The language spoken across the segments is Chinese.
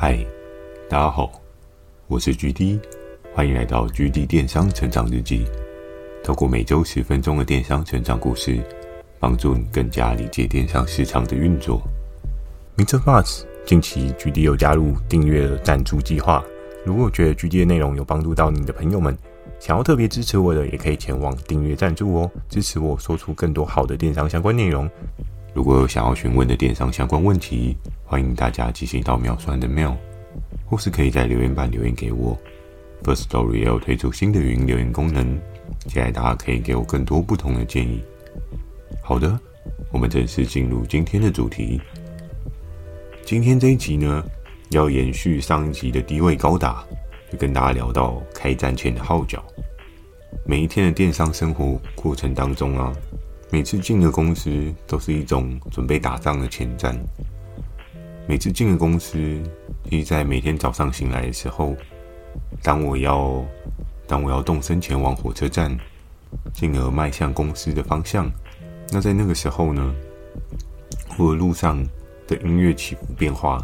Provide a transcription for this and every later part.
嗨，大家好，我是 GD，欢迎来到 GD 电商成长日记。透过每周十分钟的电商成长故事，帮助你更加理解电商市场的运作。Mr. Buzz，近期 GD 有加入订阅赞助计划，如果觉得 GD 的内容有帮助到你的朋友们，想要特别支持我的，也可以前往订阅赞助哦，支持我说出更多好的电商相关内容。如果有想要询问的电商相关问题，欢迎大家寄信到秒算的 mail，或是可以在留言板留言给我。First Story 也有推出新的语音留言功能，期待大家可以给我更多不同的建议。好的，我们正式进入今天的主题。今天这一集呢，要延续上一集的低位高打，就跟大家聊到开战前的号角。每一天的电商生活过程当中啊。每次进了公司，都是一种准备打仗的前战。每次进了公司，其实在每天早上醒来的时候，当我要当我要动身前往火车站，进而迈向公司的方向，那在那个时候呢，我的路上的音乐起伏变化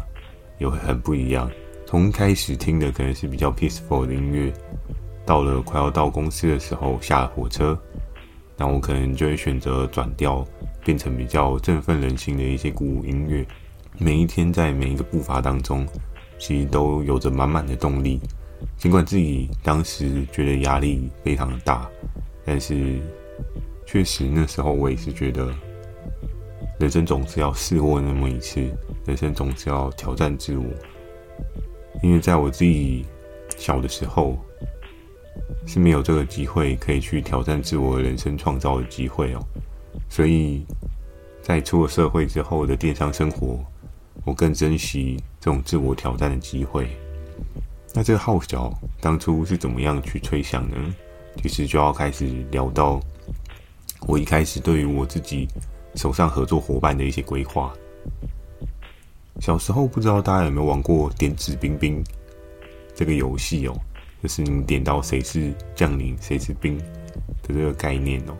也会很不一样。从开始听的可能是比较 peaceful 的音乐，到了快要到公司的时候，下了火车。那我可能就会选择转调，变成比较振奋人心的一些鼓舞音乐。每一天在每一个步伐当中，其实都有着满满的动力。尽管自己当时觉得压力非常的大，但是确实那时候我也是觉得，人生总是要试过那么一次，人生总是要挑战自我。因为在我自己小的时候。是没有这个机会可以去挑战自我人生创造的机会哦，所以在出了社会之后的电商生活，我更珍惜这种自我挑战的机会。那这个号角当初是怎么样去吹响呢？其实就要开始聊到我一开始对于我自己手上合作伙伴的一些规划。小时候不知道大家有没有玩过点指兵兵这个游戏哦。就是你点到谁是将领，谁是兵的这个概念哦。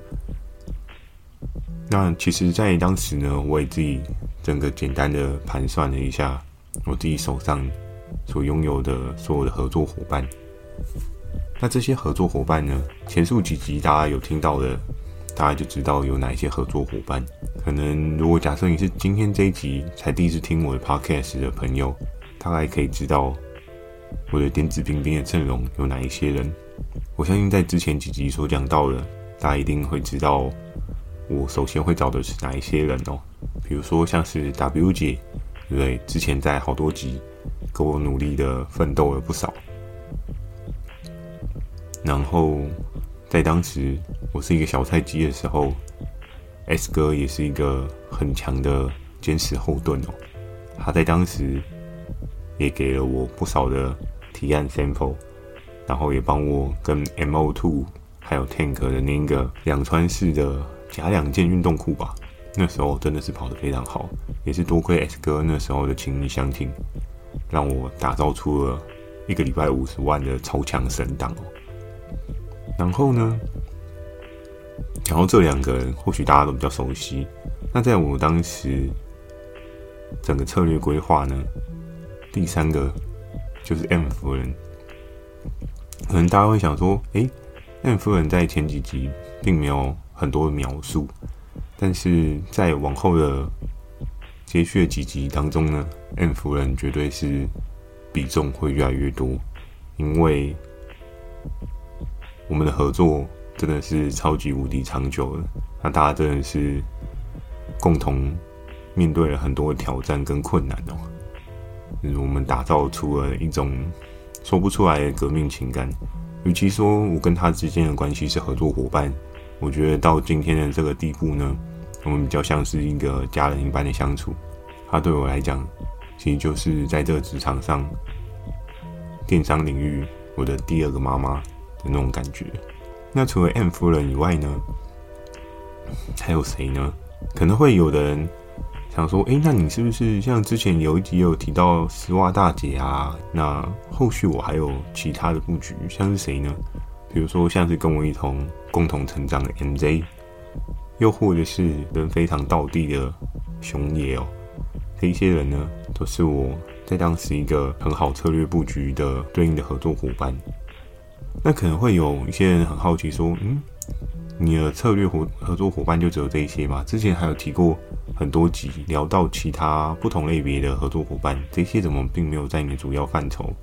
那其实，在当时呢，我也自己整个简单的盘算了一下，我自己手上所拥有的所有的合作伙伴。那这些合作伙伴呢，前数几集大家有听到的，大家就知道有哪一些合作伙伴。可能如果假设你是今天这一集才第一次听我的 podcast 的朋友，大概可以知道。我的电子兵兵的阵容有哪一些人？我相信在之前几集所讲到的，大家一定会知道，我首先会找的是哪一些人哦。比如说像是 W 姐，对不对？之前在好多集跟我努力的奋斗了不少。然后在当时我是一个小菜鸡的时候，S 哥也是一个很强的坚实后盾哦。他在当时。也给了我不少的提案 sample，然后也帮我跟 MO2 还有 Tank 的那个两穿式的假两件运动裤吧，那时候真的是跑得非常好，也是多亏 S 哥那时候的情义相挺，让我打造出了一个礼拜五十万的超强神档哦。然后呢，然后这两个人或许大家都比较熟悉，那在我当时整个策略规划呢？第三个就是 M 夫人，可能大家会想说，诶，M 夫人在前几集并没有很多的描述，但是在往后的接续的几集当中呢，M 夫人绝对是比重会越来越多，因为我们的合作真的是超级无敌长久的，那大家真的是共同面对了很多挑战跟困难哦。我们打造出了一种说不出来的革命情感。与其说我跟他之间的关系是合作伙伴，我觉得到今天的这个地步呢，我们比较像是一个家人一般的相处。他对我来讲，其实就是在这个职场上，电商领域我的第二个妈妈的那种感觉。那除了 M 夫人以外呢，还有谁呢？可能会有的人。想说，诶，那你是不是像之前有一集有提到丝袜大姐啊？那后续我还有其他的布局，像是谁呢？比如说像是跟我一同共同成长的 MJ，又或者是人非常道地的熊爷哦。这一些人呢，都是我在当时一个很好策略布局的对应的合作伙伴。那可能会有一些人很好奇说，嗯，你的策略合合作伙伴就只有这一些吗？之前还有提过很多集聊到其他不同类别的合作伙伴，这些怎么并没有在你的主要范畴？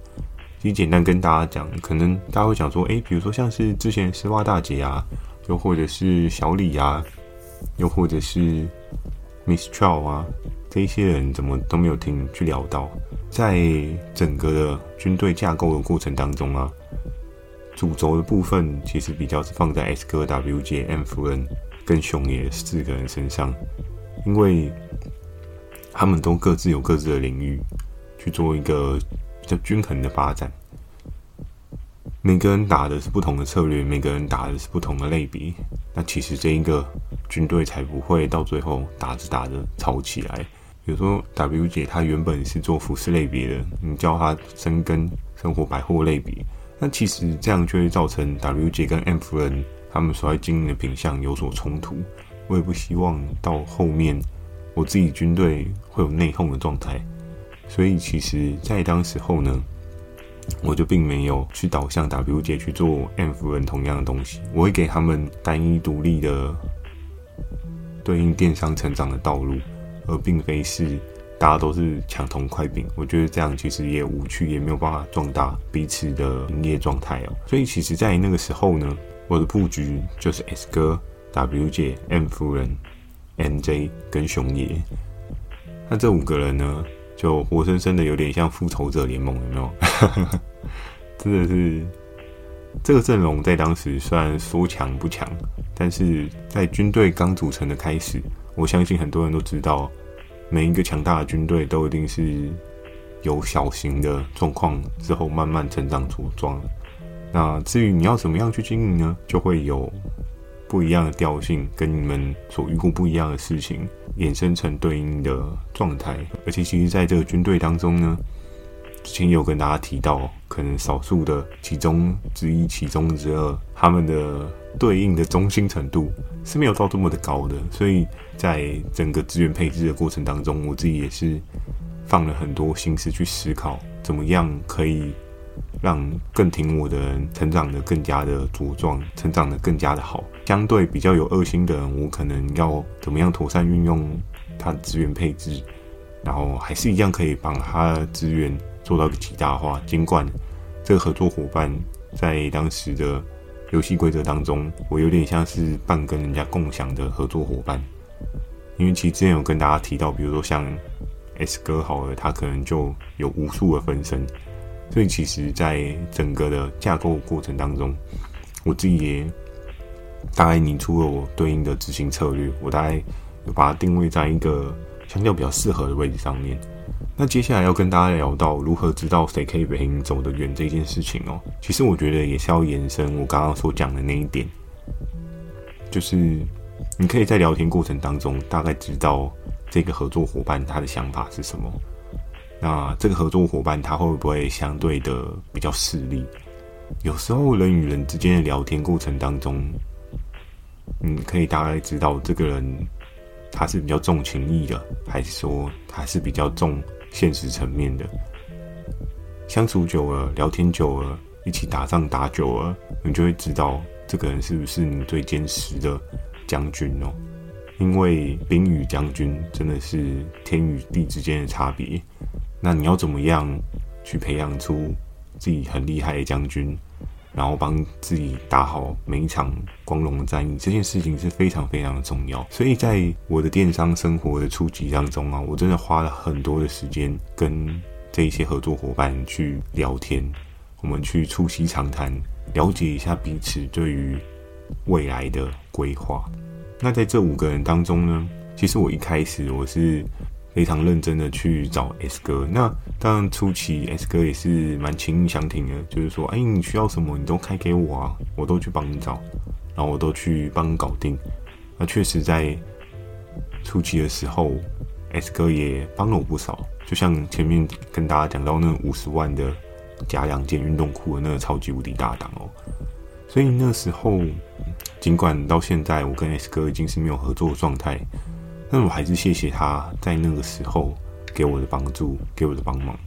其实简单跟大家讲，可能大家会想说，诶，比如说像是之前丝袜大姐啊，又或者是小李啊，又或者是 Miss Chow 啊，这一些人怎么都没有听去聊到，在整个的军队架构的过程当中啊。主轴的部分其实比较是放在 S 哥、W 姐、M 夫人跟熊爷四个人身上，因为他们都各自有各自的领域去做一个比较均衡的发展。每个人打的是不同的策略，每个人打的是不同的类别。那其实这一个军队才不会到最后打着打着吵起来。比如说 W 姐她原本是做服饰类别的，你叫她深耕生活百货类别。那其实这样就会造成 W 姐跟 M 夫人他们所在经营的品相有所冲突。我也不希望到后面我自己军队会有内讧的状态。所以其实，在当时候呢，我就并没有去导向 W 姐去做 M 夫人同样的东西。我会给他们单一独立的对应电商成长的道路，而并非是。大家都是抢同块饼，我觉得这样其实也无趣，也没有办法壮大彼此的营业状态哦。所以其实，在那个时候呢，我的布局就是 S 哥、W 姐、M 夫人、MJ 跟熊爷。那这五个人呢，就活生生的有点像复仇者联盟，有没有？真的是这个阵容在当时虽然说强不强，但是在军队刚组成的开始，我相信很多人都知道。每一个强大的军队都一定是有小型的状况之后慢慢成长茁壮。那至于你要怎么样去经营呢？就会有不一样的调性，跟你们所遇过不一样的事情衍生成对应的状态。而且，其实在这个军队当中呢，之前有跟大家提到，可能少数的其中之一、其中之二，他们的对应的中心程度是没有到这么的高的，所以。在整个资源配置的过程当中，我自己也是放了很多心思去思考，怎么样可以让更挺我的人成长得更加的茁壮，成长得更加的好。相对比较有恶心的人，我可能要怎么样妥善运用他的资源配置，然后还是一样可以把他的资源做到个极大化。尽管这个合作伙伴在当时的游戏规则当中，我有点像是半跟人家共享的合作伙伴。因为其实之前有跟大家提到，比如说像 S 哥好了，他可能就有无数的分身，所以其实在整个的架构过程当中，我自己也大概拟出了我对应的执行策略，我大概有把它定位在一个相对比较适合的位置上面。那接下来要跟大家聊到如何知道谁可以陪你走得远这件事情哦，其实我觉得也是要延伸我刚刚所讲的那一点，就是。你可以在聊天过程当中大概知道这个合作伙伴他的想法是什么。那这个合作伙伴他会不会相对的比较势利？有时候人与人之间的聊天过程当中，你可以大概知道这个人他是比较重情义的，还是说他是比较重现实层面的？相处久了，聊天久了，一起打仗打久了，你就会知道这个人是不是你最坚实的。将军哦，因为兵与将军真的是天与地之间的差别。那你要怎么样去培养出自己很厉害的将军，然后帮自己打好每一场光荣的战役，这件事情是非常非常的重要。所以在我的电商生活的初级当中啊，我真的花了很多的时间跟这一些合作伙伴去聊天，我们去促膝长谈，了解一下彼此对于未来的规划。那在这五个人当中呢，其实我一开始我是非常认真的去找 S 哥。那当然初期 S 哥也是蛮情意相挺的，就是说，哎，你需要什么你都开给我啊，我都去帮你找，然后我都去帮你搞定。那确实在初期的时候，S 哥也帮了我不少。就像前面跟大家讲到那五十万的假两件运动裤的那个超级无敌大档哦，所以那时候。尽管到现在我跟 S 哥已经是没有合作的状态，但我还是谢谢他在那个时候给我的帮助，给我的帮忙。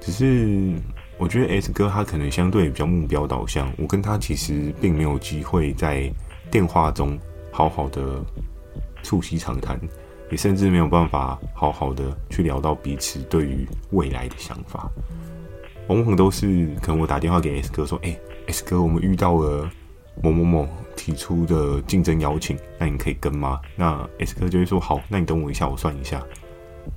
只是我觉得 S 哥他可能相对比较目标导向，我跟他其实并没有机会在电话中好好的促膝长谈，也甚至没有办法好好的去聊到彼此对于未来的想法。往往都是可能我打电话给 S 哥说：“哎、，S 哥，我们遇到了某某某提出的竞争邀请，那你可以跟吗？”那 S 哥就会说：“好，那你等我一下，我算一下。”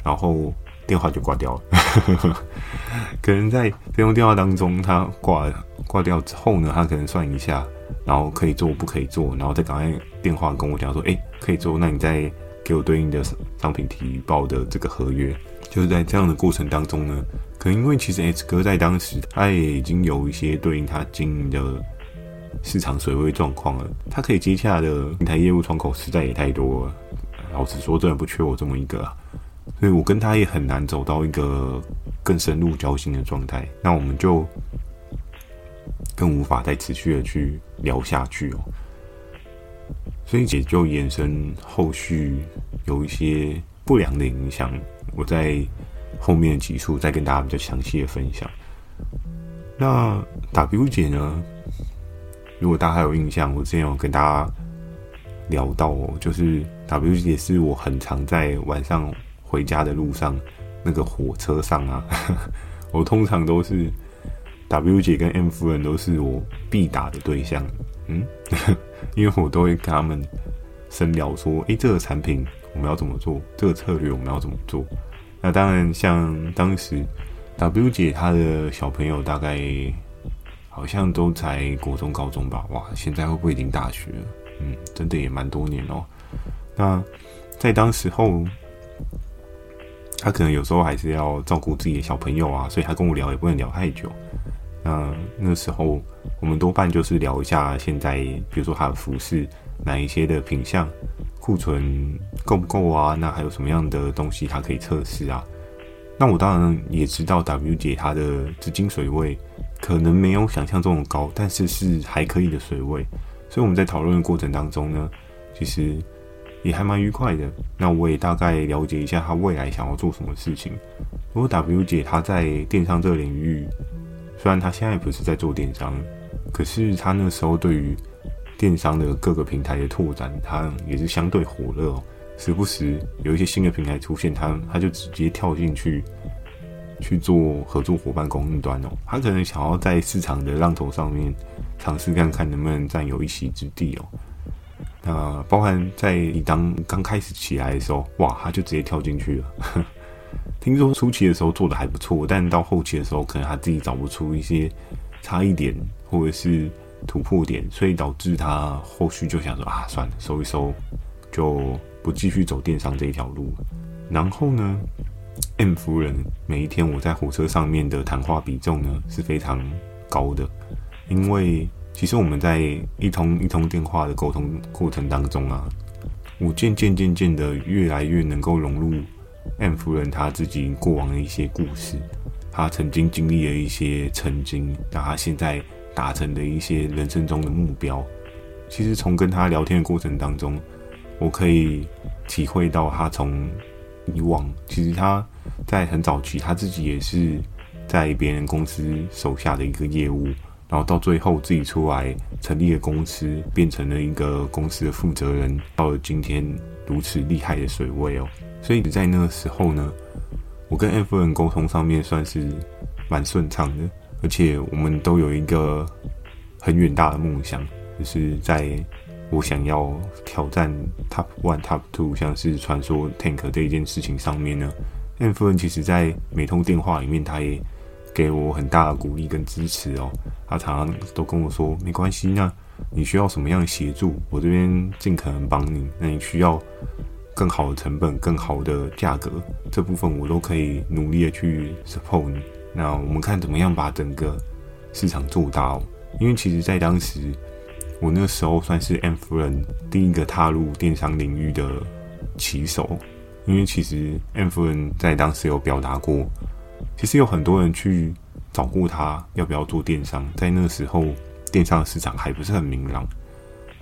然后电话就挂掉了。可能在这通电话当中，他挂挂掉之后呢，他可能算一下，然后可以做不可以做，然后再赶快电话跟我讲说：“哎、可以做，那你再给我对应的商品提报的这个合约。”就是在这样的过程当中呢。可能因为其实 S 哥在当时，他也已经有一些对应他经营的市场水位状况了。他可以接洽的平台业务窗口实在也太多了。老实说，真的不缺我这么一个啊。所以我跟他也很难走到一个更深入交心的状态。那我们就更无法再持续的去聊下去哦。所以也就延伸后续有一些不良的影响。我在。后面的集数再跟大家比较详细的分享。那 W 姐呢？如果大家还有印象，我之前有跟大家聊到哦，就是 W 姐是我很常在晚上回家的路上，那个火车上啊，我通常都是 W 姐跟 M 夫人都是我必打的对象。嗯，因为我都会跟他们深聊说，诶，这个产品我们要怎么做？这个策略我们要怎么做？那当然，像当时 W 姐她的小朋友大概好像都才国中、高中吧。哇，现在会不会已经大学了？嗯，真的也蛮多年哦。那在当时候，他可能有时候还是要照顾自己的小朋友啊，所以他跟我聊也不能聊太久。那那时候我们多半就是聊一下现在，比如说他的服饰哪一些的品相。库存够不够啊？那还有什么样的东西它可以测试啊？那我当然也知道 W 姐她的资金水位可能没有想象中的高，但是是还可以的水位。所以我们在讨论的过程当中呢，其实也还蛮愉快的。那我也大概了解一下他未来想要做什么事情。如果 W 姐她在电商这个领域，虽然她现在不是在做电商，可是她那时候对于电商的各个平台的拓展，它也是相对火热哦。时不时有一些新的平台出现，她她就直接跳进去去做合作伙伴供应端哦。他可能想要在市场的浪头上面尝试看看能不能占有一席之地哦。那包含在你当刚开始起来的时候，哇，他就直接跳进去了。听说初期的时候做的还不错，但到后期的时候，可能他自己找不出一些差异点，或者是。突破点，所以导致他后续就想说啊，算了，收一收，就不继续走电商这一条路。然后呢，M 夫人每一天我在火车上面的谈话比重呢是非常高的，因为其实我们在一通一通电话的沟通过程当中啊，我渐渐渐渐的越来越能够融入 M 夫人她自己过往的一些故事，她曾经经历了一些曾经，那她现在。达成的一些人生中的目标，其实从跟她聊天的过程当中，我可以体会到她从以往，其实他在很早期，他自己也是在别人公司手下的一个业务，然后到最后自己出来成立了公司，变成了一个公司的负责人，到了今天如此厉害的水位哦。所以在那个时候呢，我跟 F 夫人沟通上面算是蛮顺畅的。而且我们都有一个很远大的梦想，就是在我想要挑战 Top One、Top Two，像是传说 Tank 这一件事情上面呢，M 夫人其实在每通电话里面，他也给我很大的鼓励跟支持哦。他常常都跟我说：“没关系，那你需要什么样的协助，我这边尽可能帮你。那你需要更好的成本、更好的价格，这部分我都可以努力的去 support 你。”那我们看怎么样把整个市场做大哦，因为其实，在当时我那时候算是 M 夫人第一个踏入电商领域的棋手，因为其实 M 夫人在当时有表达过，其实有很多人去找过他要不要做电商，在那时候电商的市场还不是很明朗，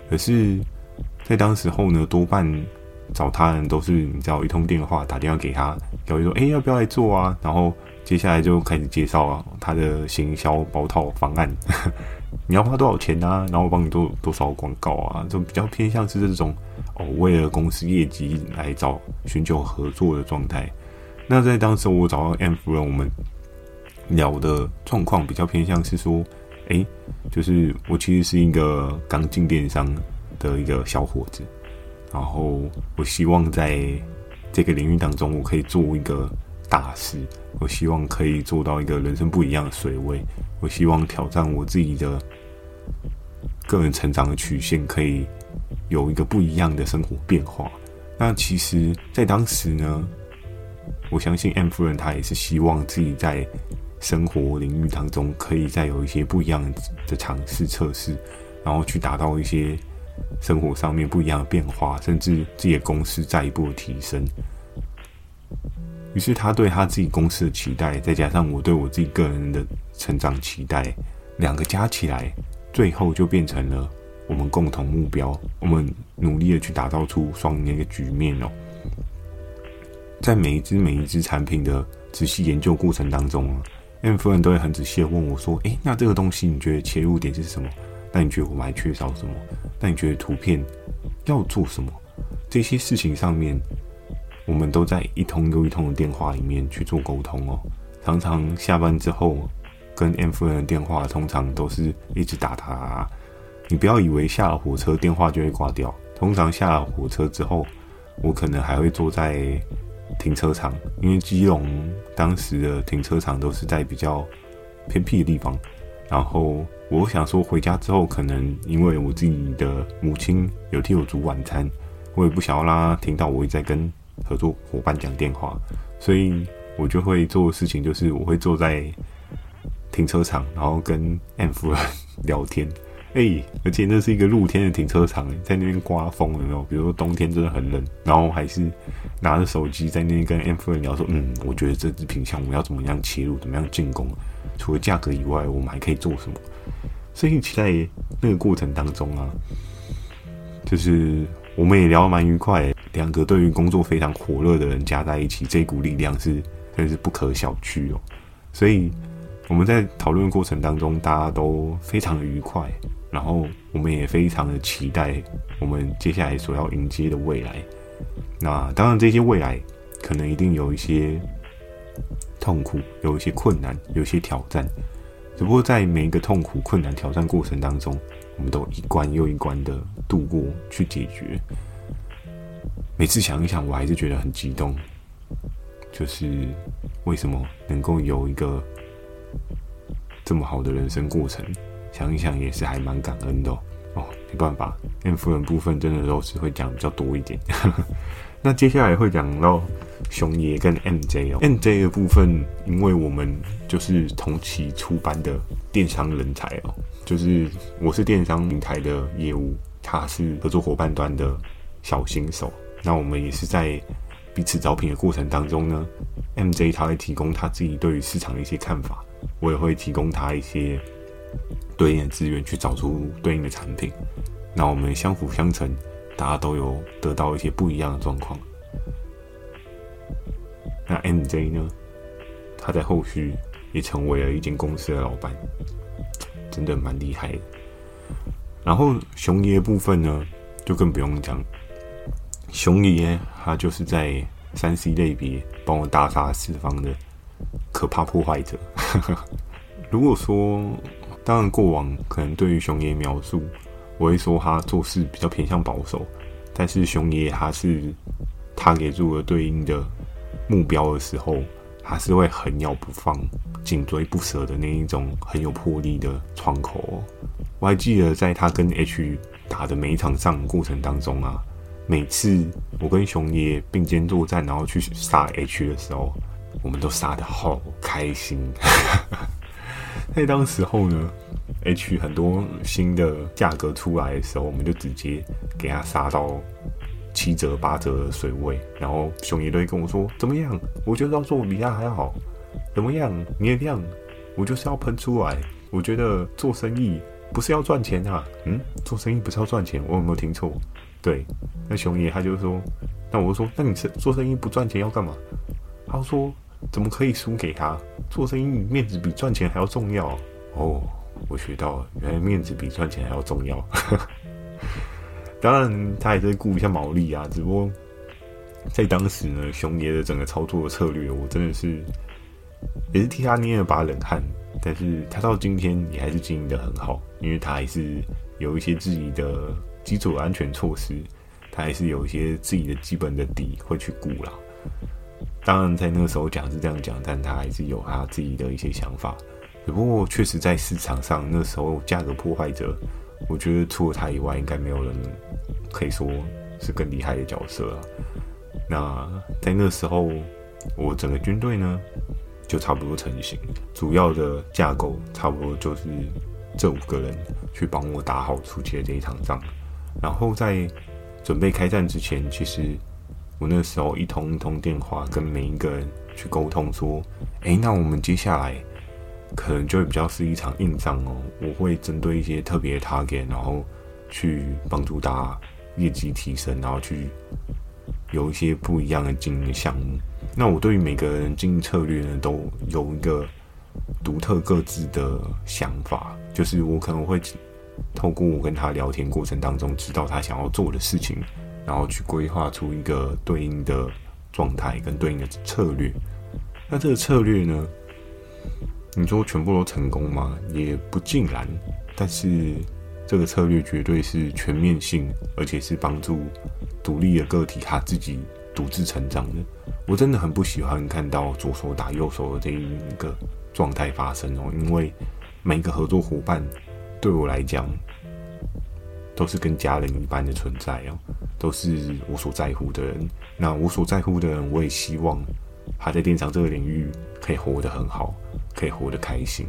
可是，在当时候呢，多半找他人都是你知道一通电话打电话给他，然后说哎要不要来做啊，然后。接下来就开始介绍啊，他的行销包套方案，你要花多少钱啊？然后我帮你做多少广告啊？就比较偏向是这种哦，为了公司业绩来找寻求合作的状态。那在当时我找到 M 夫人，我们聊的状况比较偏向是说，诶，就是我其实是一个刚进电商的一个小伙子，然后我希望在这个领域当中，我可以做一个。大事，我希望可以做到一个人生不一样的水位。我希望挑战我自己的个人成长的曲线，可以有一个不一样的生活变化。那其实，在当时呢，我相信 M 夫人她也是希望自己在生活领域当中，可以再有一些不一样的尝试测试，然后去达到一些生活上面不一样的变化，甚至自己的公司再一步提升。于是他对他自己公司的期待，再加上我对我自己个人的成长期待，两个加起来，最后就变成了我们共同目标。我们努力的去打造出双赢的一个局面哦。在每一只每一只产品的仔细研究过程当中啊，M 夫人都会很仔细的问我说：“诶，那这个东西你觉得切入点是什么？那你觉得我们还缺少什么？那你觉得图片要做什么？这些事情上面。”我们都在一通又一通的电话里面去做沟通哦。常常下班之后，跟 M 夫人的电话通常都是一直打打打。你不要以为下了火车电话就会挂掉，通常下了火车之后，我可能还会坐在停车场，因为基隆当时的停车场都是在比较偏僻的地方。然后我想说回家之后，可能因为我自己的母亲有替我煮晚餐，我也不想要让她听到我一直在跟。合作伙伴讲电话，所以我就会做的事情就是，我会坐在停车场，然后跟 M 夫人 聊天。哎、而且那是一个露天的停车场，在那边刮风，有没有？比如说冬天真的很冷，然后还是拿着手机在那边跟 M 夫人聊说：“嗯，我觉得这支品项我们要怎么样切入，怎么样进攻？除了价格以外，我们还可以做什么？”所以在那个过程当中啊，就是我们也聊得蛮愉快的。两个对于工作非常火热的人加在一起，这股力量是真是不可小觑哦。所以我们在讨论过程当中，大家都非常的愉快，然后我们也非常的期待我们接下来所要迎接的未来。那当然，这些未来可能一定有一些痛苦，有一些困难，有一些挑战。只不过在每一个痛苦、困难、挑战过程当中，我们都一关又一关的度过去解决。每次想一想，我还是觉得很激动。就是为什么能够有一个这么好的人生过程，想一想也是还蛮感恩的哦。哦，没办法，M 夫人部分真的都是会讲比较多一点。那接下来会讲到熊爷跟 MJ 哦，MJ 的部分，因为我们就是同期出班的电商人才哦，就是我是电商平台的业务，他是合作伙伴端的小新手。那我们也是在彼此招聘的过程当中呢，MJ 他会提供他自己对于市场的一些看法，我也会提供他一些对应的资源去找出对应的产品。那我们相辅相成，大家都有得到一些不一样的状况。那 MJ 呢，他在后续也成为了一间公司的老板，真的蛮厉害的。然后熊爷部分呢，就更不用讲。熊爷，他就是在三 C 类别帮我大杀四方的可怕破坏者。如果说，当然过往可能对于熊爷描述，我会说他做事比较偏向保守，但是熊爷他是他给出了对应的目标的时候，他是会横咬不放、紧追不舍的那一种很有魄力的窗口。我还记得在他跟 H 打的每一场仗过程当中啊。每次我跟熊爷并肩作战，然后去杀 H 的时候，我们都杀得好开心。在当时候呢，H 很多新的价格出来的时候，我们就直接给他杀到七折八折的水位，然后熊爷都会跟我说：“怎么样？我觉得要做比他还好。怎么样？你的量，我就是要喷出来。我觉得做生意不是要赚钱啊，嗯，做生意不是要赚钱，我有没有听错？”对，那熊爷他就说，那我就说，那你是做生意不赚钱要干嘛？他说，怎么可以输给他？做生意面子比赚钱还要重要哦！我学到了，原来面子比赚钱还要重要。当然，他也是顾一下毛利啊。只不过在当时呢，熊爷的整个操作的策略，我真的是也是替他捏了把冷汗。但是他到今天也还是经营得很好，因为他还是有一些自己的基础的安全措施，他还是有一些自己的基本的底会去顾啦。当然，在那个时候讲是这样讲，但他还是有他自己的一些想法。只不过，确实在市场上那时候价格破坏者，我觉得除了他以外，应该没有人可以说是更厉害的角色了。那在那时候，我整个军队呢就差不多成型，主要的架构差不多就是这五个人去帮我打好初期的这一场仗。然后在准备开战之前，其实。我那时候一通一通电话跟每一个人去沟通，说：“诶，那我们接下来可能就会比较是一场硬仗哦。我会针对一些特别的 target，然后去帮助大家业绩提升，然后去有一些不一样的经营项目。那我对于每个人经营策略呢，都有一个独特各自的想法，就是我可能会透过我跟他聊天过程当中，知道他想要做的事情。”然后去规划出一个对应的状态跟对应的策略。那这个策略呢，你说全部都成功吗？也不尽然。但是这个策略绝对是全面性，而且是帮助独立的个体他自己独自成长的。我真的很不喜欢看到左手打右手的这一个状态发生哦，因为每一个合作伙伴对我来讲都是跟家人一般的存在哦。都是我所在乎的人，那我所在乎的人，我也希望他在电商这个领域可以活得很好，可以活得开心。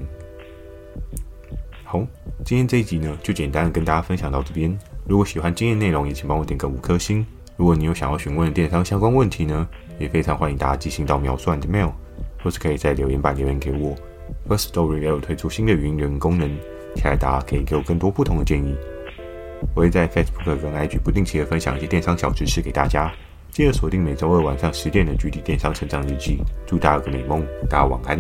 好，今天这一集呢，就简单的跟大家分享到这边。如果喜欢今天内容，也请帮我点个五颗星。如果你有想要询问的电商相关问题呢，也非常欢迎大家寄信到秒算的 mail，或是可以在留言板留言给我。Firstory 也有推出新的语音留言功能，期待大家可以给我更多不同的建议。我会在 Facebook 跟 IG 不定期的分享一些电商小知识给大家，记得锁定每周二晚上十点的《具体电商成长日记》。祝大家有个美梦，大家晚安。